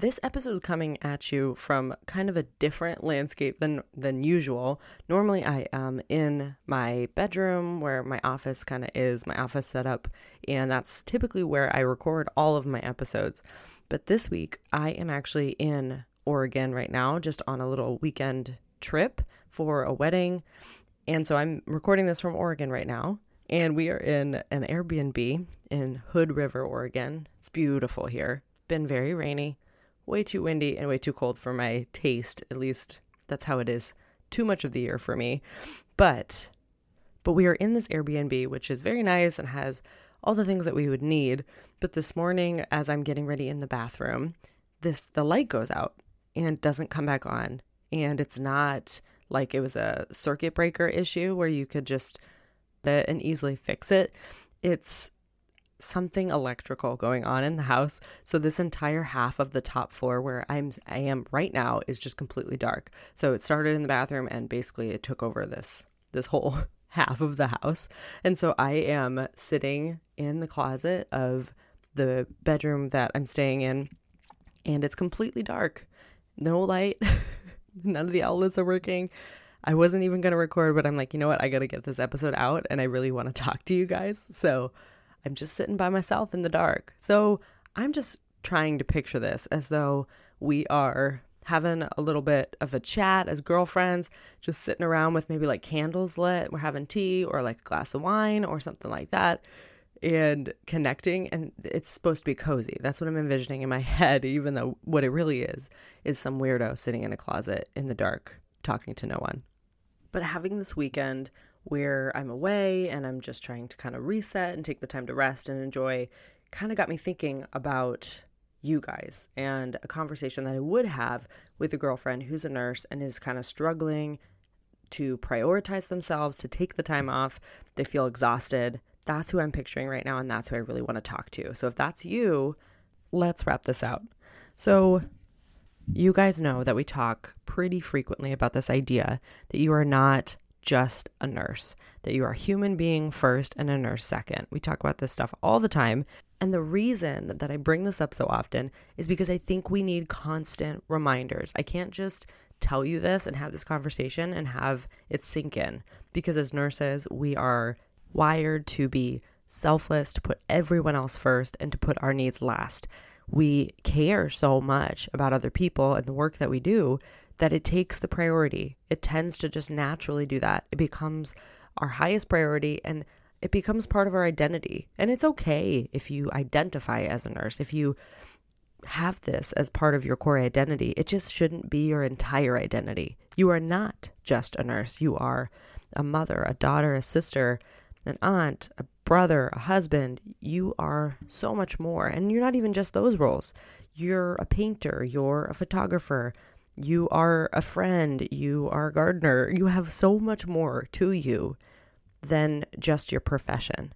This episode is coming at you from kind of a different landscape than than usual. Normally, I am in my bedroom where my office kind of is, my office setup, and that's typically where I record all of my episodes. But this week, I am actually in Oregon right now, just on a little weekend trip for a wedding. And so I'm recording this from Oregon right now. And we are in an Airbnb in Hood River, Oregon. It's beautiful here. Been very rainy way too windy and way too cold for my taste. At least that's how it is too much of the year for me. But but we are in this Airbnb which is very nice and has all the things that we would need. But this morning as I'm getting ready in the bathroom, this the light goes out and doesn't come back on. And it's not like it was a circuit breaker issue where you could just and easily fix it. It's something electrical going on in the house. So this entire half of the top floor where I'm I am right now is just completely dark. So it started in the bathroom and basically it took over this this whole half of the house. And so I am sitting in the closet of the bedroom that I'm staying in and it's completely dark. No light. None of the outlets are working. I wasn't even going to record, but I'm like, you know what? I got to get this episode out and I really want to talk to you guys. So I'm just sitting by myself in the dark. So I'm just trying to picture this as though we are having a little bit of a chat as girlfriends, just sitting around with maybe like candles lit. We're having tea or like a glass of wine or something like that and connecting. And it's supposed to be cozy. That's what I'm envisioning in my head, even though what it really is is some weirdo sitting in a closet in the dark talking to no one. But having this weekend where I'm away and I'm just trying to kind of reset and take the time to rest and enjoy kind of got me thinking about you guys and a conversation that I would have with a girlfriend who's a nurse and is kind of struggling to prioritize themselves, to take the time off. They feel exhausted. That's who I'm picturing right now, and that's who I really want to talk to. So if that's you, let's wrap this out. So, you guys know that we talk pretty frequently about this idea that you are not just a nurse, that you are a human being first and a nurse second. We talk about this stuff all the time. And the reason that I bring this up so often is because I think we need constant reminders. I can't just tell you this and have this conversation and have it sink in because as nurses, we are wired to be selfless, to put everyone else first, and to put our needs last. We care so much about other people and the work that we do that it takes the priority. It tends to just naturally do that. It becomes our highest priority and it becomes part of our identity. And it's okay if you identify as a nurse, if you have this as part of your core identity. It just shouldn't be your entire identity. You are not just a nurse. You are a mother, a daughter, a sister, an aunt, a brother, a husband. You are so much more. And you're not even just those roles. You're a painter, you're a photographer, you are a friend, you are a gardener, you have so much more to you than just your profession.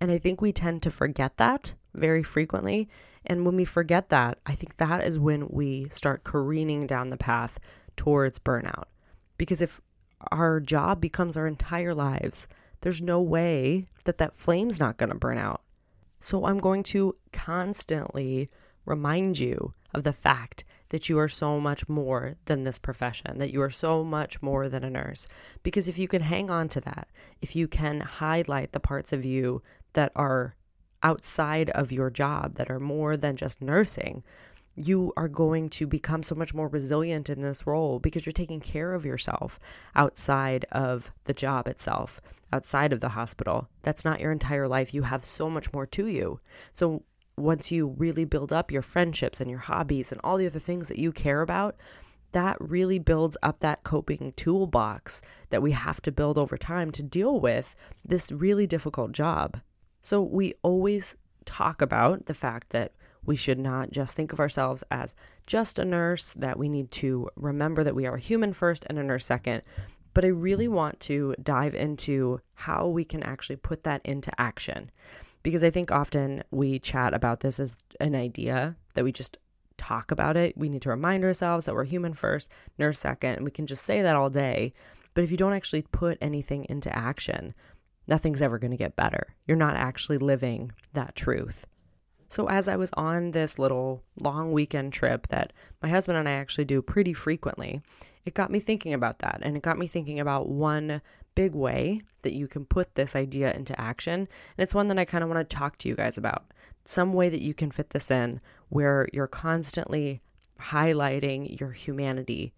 And I think we tend to forget that very frequently. And when we forget that, I think that is when we start careening down the path towards burnout. Because if our job becomes our entire lives, there's no way that that flame's not going to burn out. So I'm going to constantly remind you of the fact that you are so much more than this profession, that you are so much more than a nurse. Because if you can hang on to that, if you can highlight the parts of you that are outside of your job, that are more than just nursing, you are going to become so much more resilient in this role because you're taking care of yourself outside of the job itself, outside of the hospital. That's not your entire life. You have so much more to you. So once you really build up your friendships and your hobbies and all the other things that you care about, that really builds up that coping toolbox that we have to build over time to deal with this really difficult job. So we always talk about the fact that we should not just think of ourselves as just a nurse, that we need to remember that we are a human first and a nurse second. But I really want to dive into how we can actually put that into action. Because I think often we chat about this as an idea that we just talk about it. We need to remind ourselves that we're human first, nurse second, we can just say that all day. But if you don't actually put anything into action, nothing's ever going to get better. You're not actually living that truth. So, as I was on this little long weekend trip that my husband and I actually do pretty frequently, it got me thinking about that. And it got me thinking about one big way that you can put this idea into action. And it's one that I kind of want to talk to you guys about. Some way that you can fit this in where you're constantly highlighting your humanity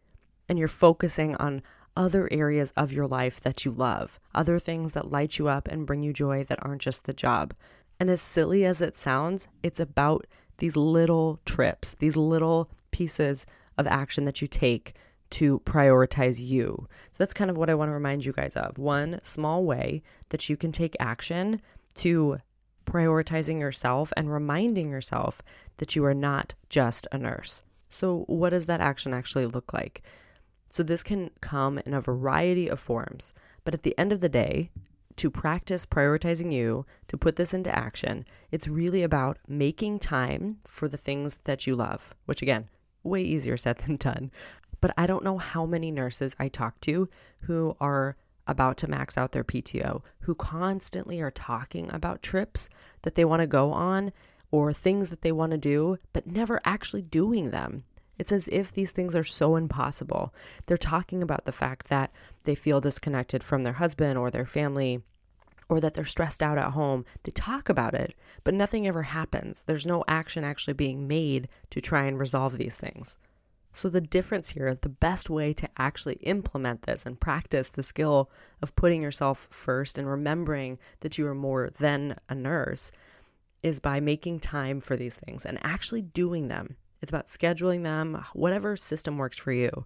and you're focusing on other areas of your life that you love, other things that light you up and bring you joy that aren't just the job. And as silly as it sounds, it's about these little trips, these little pieces of action that you take to prioritize you. So that's kind of what I want to remind you guys of. One small way that you can take action to prioritizing yourself and reminding yourself that you are not just a nurse. So, what does that action actually look like? So, this can come in a variety of forms, but at the end of the day, to practice prioritizing you, to put this into action, it's really about making time for the things that you love, which again, way easier said than done. But I don't know how many nurses I talk to who are about to max out their PTO, who constantly are talking about trips that they want to go on or things that they want to do, but never actually doing them. It's as if these things are so impossible. They're talking about the fact that they feel disconnected from their husband or their family or that they're stressed out at home. They talk about it, but nothing ever happens. There's no action actually being made to try and resolve these things. So, the difference here, the best way to actually implement this and practice the skill of putting yourself first and remembering that you are more than a nurse is by making time for these things and actually doing them. It's about scheduling them, whatever system works for you.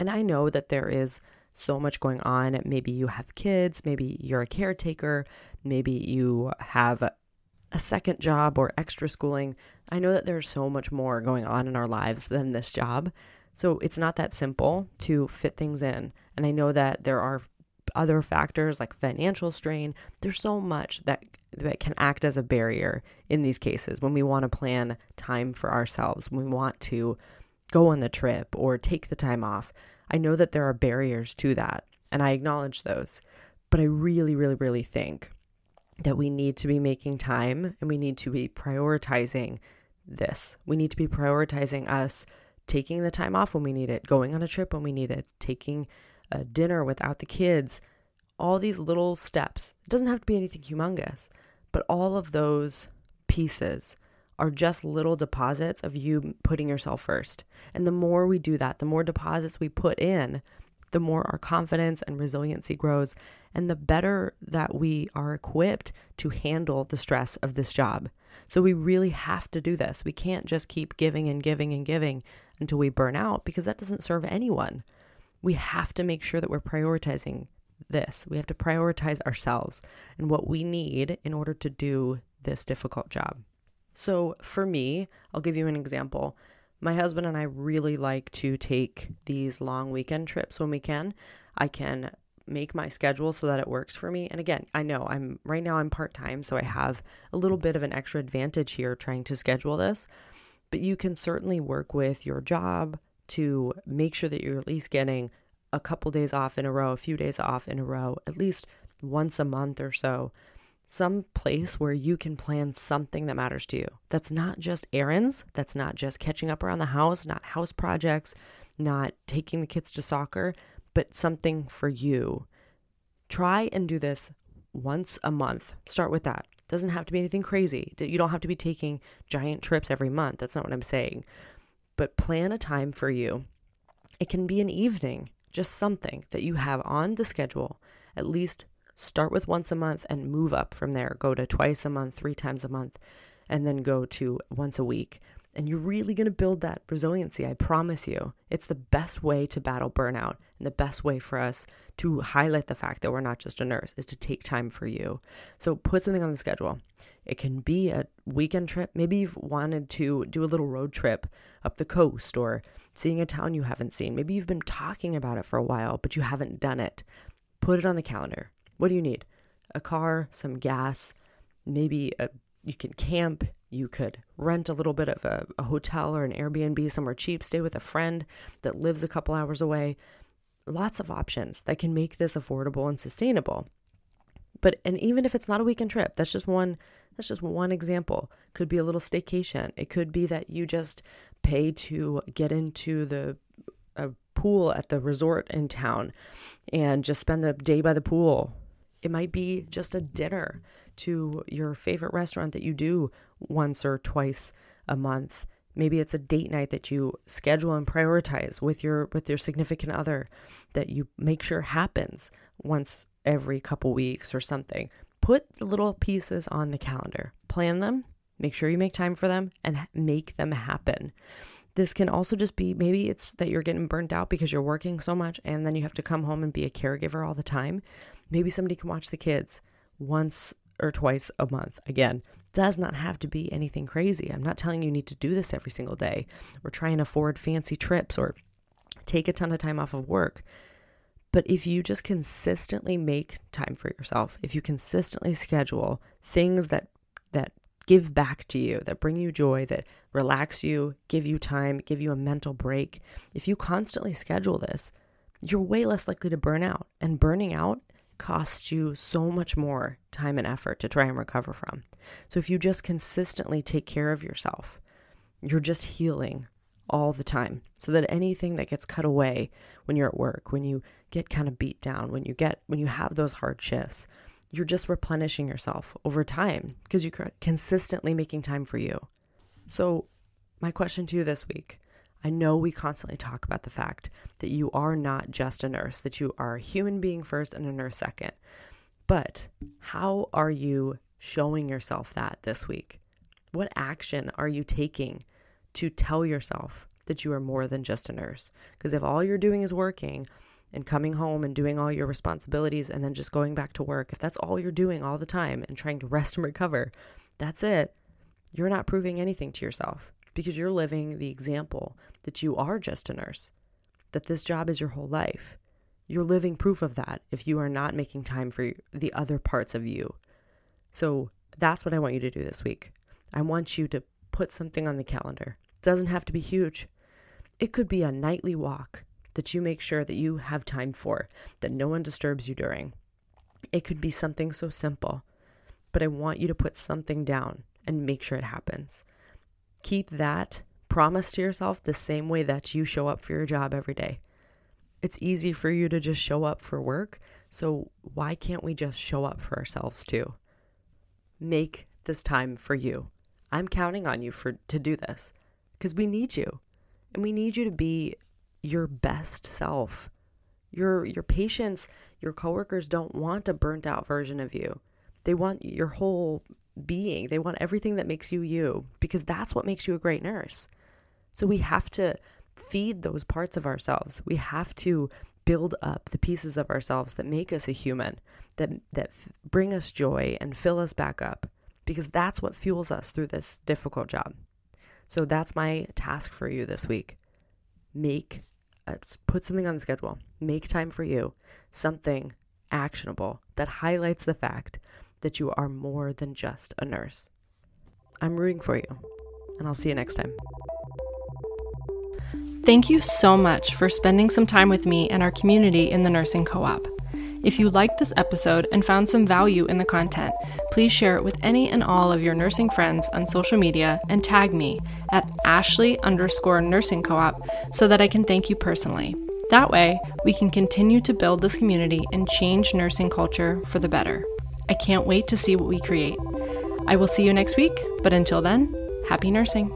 And I know that there is so much going on. Maybe you have kids, maybe you're a caretaker, maybe you have a second job or extra schooling. I know that there's so much more going on in our lives than this job. So it's not that simple to fit things in. And I know that there are other factors like financial strain. There's so much that that can act as a barrier in these cases when we want to plan time for ourselves, when we want to go on the trip or take the time off. I know that there are barriers to that, and I acknowledge those. But I really, really, really think that we need to be making time and we need to be prioritizing this. We need to be prioritizing us taking the time off when we need it, going on a trip when we need it, taking a dinner without the kids, all these little steps. It doesn't have to be anything humongous, but all of those pieces are just little deposits of you putting yourself first. And the more we do that, the more deposits we put in, the more our confidence and resiliency grows, and the better that we are equipped to handle the stress of this job. So we really have to do this. We can't just keep giving and giving and giving until we burn out because that doesn't serve anyone. We have to make sure that we're prioritizing this. We have to prioritize ourselves and what we need in order to do this difficult job. So, for me, I'll give you an example. My husband and I really like to take these long weekend trips when we can. I can make my schedule so that it works for me. And again, I know I'm right now I'm part-time, so I have a little bit of an extra advantage here trying to schedule this. But you can certainly work with your job to make sure that you're at least getting a couple days off in a row, a few days off in a row, at least once a month or so some place where you can plan something that matters to you. That's not just errands, that's not just catching up around the house, not house projects, not taking the kids to soccer, but something for you. Try and do this once a month. Start with that. Doesn't have to be anything crazy. You don't have to be taking giant trips every month. That's not what I'm saying. but plan a time for you. It can be an evening, just something that you have on the schedule. At least start with once a month and move up from there. Go to twice a month, three times a month, and then go to once a week. And you're really going to build that resiliency. I promise you. It's the best way to battle burnout and the best way for us to highlight the fact that we're not just a nurse is to take time for you. So put something on the schedule. It can be a weekend trip. Maybe you've wanted to do a little road trip up the coast or seeing a town you haven't seen. Maybe you've been talking about it for a while, but you haven't done it. Put it on the calendar. What do you need? A car, some gas, maybe a, you can camp. You could rent a little bit of a, a hotel or an Airbnb somewhere cheap, stay with a friend that lives a couple hours away. Lots of options that can make this affordable and sustainable. But and even if it's not a weekend trip, that's just one that's just one example. Could be a little staycation. It could be that you just pay to get into the a pool at the resort in town and just spend the day by the pool. It might be just a dinner to your favorite restaurant that you do once or twice a month. Maybe it's a date night that you schedule and prioritize with your with your significant other that you make sure happens once every couple weeks or something. Put the little pieces on the calendar, plan them, make sure you make time for them, and make them happen. This can also just be maybe it's that you're getting burnt out because you're working so much and then you have to come home and be a caregiver all the time. Maybe somebody can watch the kids once or twice a month. Again, does not have to be anything crazy. I'm not telling you need to do this every single day or try and afford fancy trips or take a ton of time off of work. But if you just consistently make time for yourself, if you consistently schedule things that that give back to you, that bring you joy, that relax you, give you time, give you a mental break, if you constantly schedule this, you're way less likely to burn out. And burning out costs you so much more time and effort to try and recover from. So if you just consistently take care of yourself, you're just healing all the time so that anything that gets cut away when you're at work, when you get kind of beat down, when you get when you have those hard shifts, you're just replenishing yourself over time because you're consistently making time for you. So, my question to you this week I know we constantly talk about the fact that you are not just a nurse, that you are a human being first and a nurse second. But how are you showing yourself that this week? What action are you taking to tell yourself that you are more than just a nurse? Because if all you're doing is working, and coming home and doing all your responsibilities and then just going back to work, if that's all you're doing all the time and trying to rest and recover, that's it. You're not proving anything to yourself because you're living the example that you are just a nurse, that this job is your whole life. You're living proof of that if you are not making time for the other parts of you. So that's what I want you to do this week. I want you to put something on the calendar. It doesn't have to be huge. It could be a nightly walk that you make sure that you have time for, that no one disturbs you during. It could be something so simple, but I want you to put something down and make sure it happens. Keep that promise to yourself the same way that you show up for your job every day. It's easy for you to just show up for work, so why can't we just show up for ourselves too? Make this time for you. I'm counting on you for to do this because we need you. And we need you to be your best self. Your your patients, your coworkers don't want a burnt out version of you. They want your whole being. They want everything that makes you you because that's what makes you a great nurse. So we have to feed those parts of ourselves. We have to build up the pieces of ourselves that make us a human, that that bring us joy and fill us back up because that's what fuels us through this difficult job. So that's my task for you this week. Make uh, put something on the schedule, make time for you, something actionable that highlights the fact that you are more than just a nurse. I'm rooting for you, and I'll see you next time. Thank you so much for spending some time with me and our community in the Nursing Co op. If you liked this episode and found some value in the content, please share it with any and all of your nursing friends on social media and tag me at Ashley underscore nursing co op so that I can thank you personally. That way, we can continue to build this community and change nursing culture for the better. I can't wait to see what we create. I will see you next week, but until then, happy nursing.